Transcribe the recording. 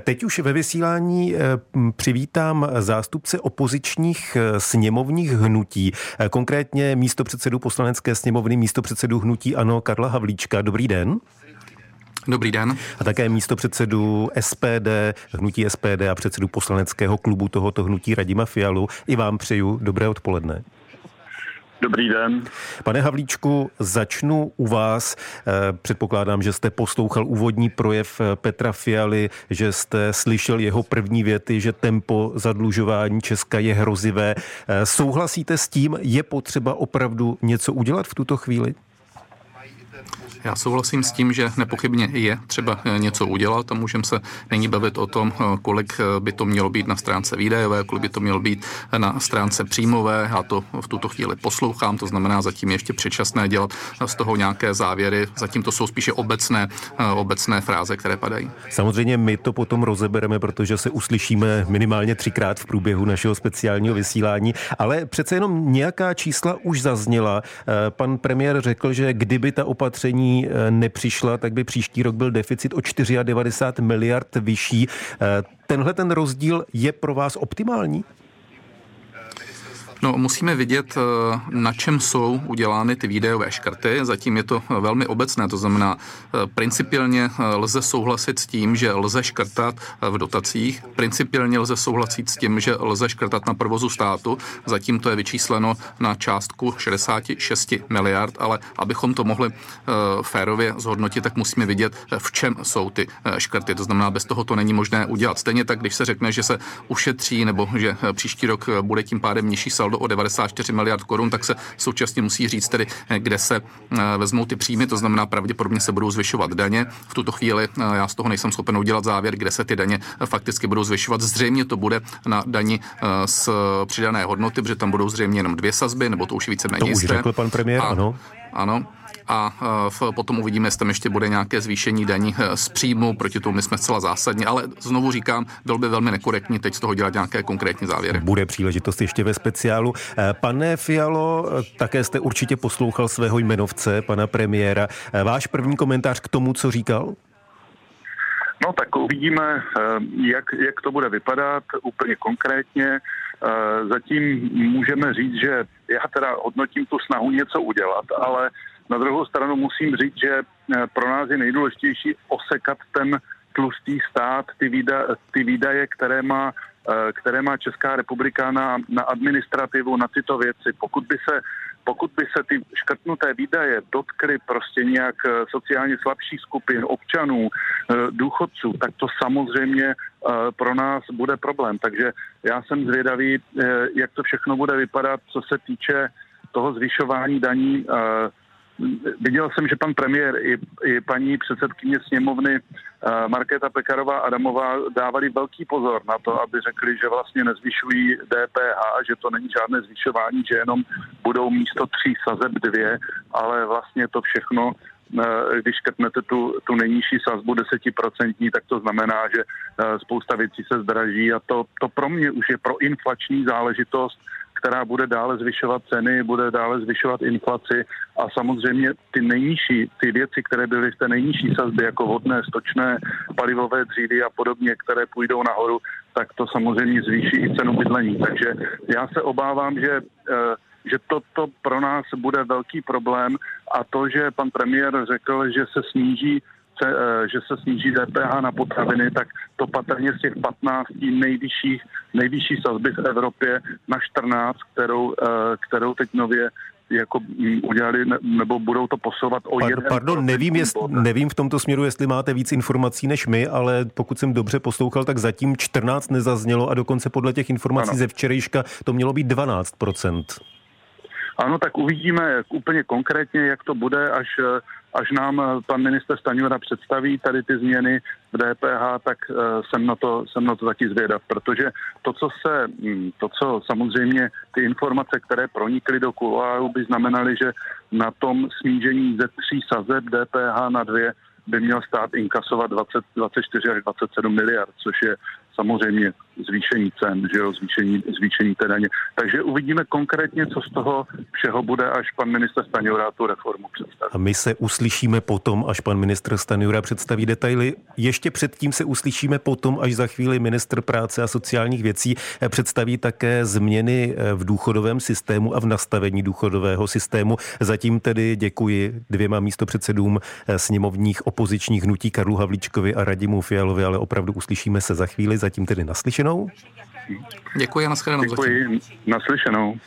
Teď už ve vysílání eh, přivítám zástupce opozičních eh, sněmovních hnutí, eh, konkrétně místo předsedu poslanecké sněmovny, místo předsedu hnutí Ano Karla Havlíčka. Dobrý den. Dobrý den. A také místo předsedu SPD, hnutí SPD a předsedu poslaneckého klubu tohoto hnutí Radima Fialu. I vám přeju dobré odpoledne. Dobrý den. Pane Havlíčku, začnu u vás. Eh, předpokládám, že jste poslouchal úvodní projev eh, Petra Fialy, že jste slyšel jeho první věty, že tempo zadlužování Česka je hrozivé. Eh, souhlasíte s tím, je potřeba opravdu něco udělat v tuto chvíli? Já souhlasím s tím, že nepochybně je třeba eh, něco udělat a můžeme se nyní bavit o tom, eh, kolik eh, by to mělo být na stránce výdajové, kolik by to mělo být na stránce příjmové. Já to v tuto chvíli poslouchám, to znamená zatím ještě předčasné dělat z toho nějaké závěry. Zatím to jsou spíše obecné, obecné fráze, které padají. Samozřejmě my to potom rozebereme, protože se uslyšíme minimálně třikrát v průběhu našeho speciálního vysílání, ale přece jenom nějaká čísla už zazněla. Pan premiér řekl, že kdyby ta opatření Eh, nepřišla, tak by příští rok byl deficit o 94 miliard vyšší. Eh, tenhle ten rozdíl je pro vás optimální? No, musíme vidět, eh, na čem jsou udělány ty výdajové škrty. Zatím je to eh, velmi obecné, to znamená, eh, principiálně lze souhlasit s tím, že lze škrtat v dotacích, principiálně lze souhlasit s tím, že lze škrtat na provozu státu. Zatím to je vyčísleno na částku 66 miliard, ale abychom to mohli férově zhodnotit, tak musíme vidět, v čem jsou ty škrty. To znamená, bez toho to není možné udělat. Stejně tak, když se řekne, že se ušetří nebo že příští rok bude tím pádem nižší saldo o 94 miliard korun, tak se současně musí říct tedy, kde se eh, vezmou ty příjmy, to znamená pravděpodobně se budou zvyšovat daně. V tuto chvíli eh, já z toho nejsem schopen udělat závěr, kde se ty daně eh, fakticky budou zvyšovat. Zřejmě to bude na dani z přidané hodnoty, protože tam budou zřejmě jenom dvě sazby, nebo to už víceméně To už řekl pan premiér, a, ano. Ano, a e, potom uvidíme, jestli tam ještě bude nějaké zvýšení daní e, z příjmu, proti tomu my jsme zcela zásadní, ale znovu říkám, bylo by velmi nekorektní teď z toho dělat nějaké konkrétní závěry. Bude příležitost ještě ve speciálu. E, pane Fialo, také jste určitě poslouchal svého jmenovce, pana premiéra. Váš první komentář k tomu, co říkal? No tak uvidíme, jak, jak to bude vypadat úplně konkrétně. Zatím můžeme říct, že já teda hodnotím tu snahu něco udělat, ale na druhou stranu musím říct, že eh, pro nás je nejdůležitější osekat ten tlustý stát, ty, výda, ty výdaje, které má, eh, které má Česká republika na, na administrativu, na tyto věci. Pokud by se pokud by se ty škrtnuté výdaje dotkly prostě nějak eh, sociálně slabších skupin, občanů, důchodců, tak to samozřejmě pro nás bude problém. Takže já jsem zvědavý, jak to všechno bude vypadat, co se týče toho zvyšování daní Viděl jsem, že pan premiér i, i paní předsedkyně sněmovny uh, Markéta Pekarová Adamová dávali velký pozor na to, aby řekli, že vlastně nezvyšují DPH, že to není žádné zvyšování, že jenom budou místo tří sazeb dvě, ale vlastně to všechno uh, když škrtnete tu, tu nejnižší sazbu desetiprocentní, tak to znamená, že uh, spousta věcí se zdraží a to, to pro mě už je pro inflační záležitost která bude dále zvyšovat ceny, bude dále zvyšovat inflaci a samozřejmě ty nejnižší, ty věci, které byly v té nejnižší sazbě, jako vodné, stočné, palivové dřídy a podobně, které půjdou nahoru, tak to samozřejmě zvýší i cenu bydlení. Takže já se obávám, že eh, že toto pro nás bude velký problém a to, že pan premiér řekl, že se sníží Eh, že se sníží DPH na potraviny, tak to patrně z těch 15 nejvyšších, nejvyšší sazby v Evropě na 14, kterou, eh, kterou teď nově jako mm, udělali, nebo budou to posouvat o jeden. Pardon, nevím, jest, nevím v tomto směru, jestli máte víc informací než my, ale pokud jsem dobře poslouchal, tak zatím 14 nezaznělo a dokonce podle těch informací ano. ze včerejška to mělo být 12 ano, tak uvidíme úplně konkrétně, jak to bude, až, až nám pan minister Staňura představí tady ty změny v DPH, tak uh, jsem na to, jsem na to taky zvědav, protože to, co se, hm, to, co samozřejmě ty informace, které pronikly do kuláru, by znamenaly, že na tom snížení ze tří sazeb DPH na dvě by měl stát inkasovat 20, 24 až 27 miliard, což je samozřejmě zvýšení cen, že jo, zvýšení, zvýšení té daně. Takže uvidíme konkrétně, co z toho všeho bude, až pan minister Stanjura tu reformu představí. A my se uslyšíme potom, až pan ministr Stanjura představí detaily. Ještě předtím se uslyšíme potom, až za chvíli ministr práce a sociálních věcí představí také změny v důchodovém systému a v nastavení důchodového systému. Zatím tedy děkuji dvěma místopředsedům sněmovních opozičních hnutí Karlu Havlíčkovi a Radimu Fialovi, ale opravdu uslyšíme se za chvíli. Zatím tedy naslyšenou. Děkuji a nashledanou. Děkuji, naslyšenou.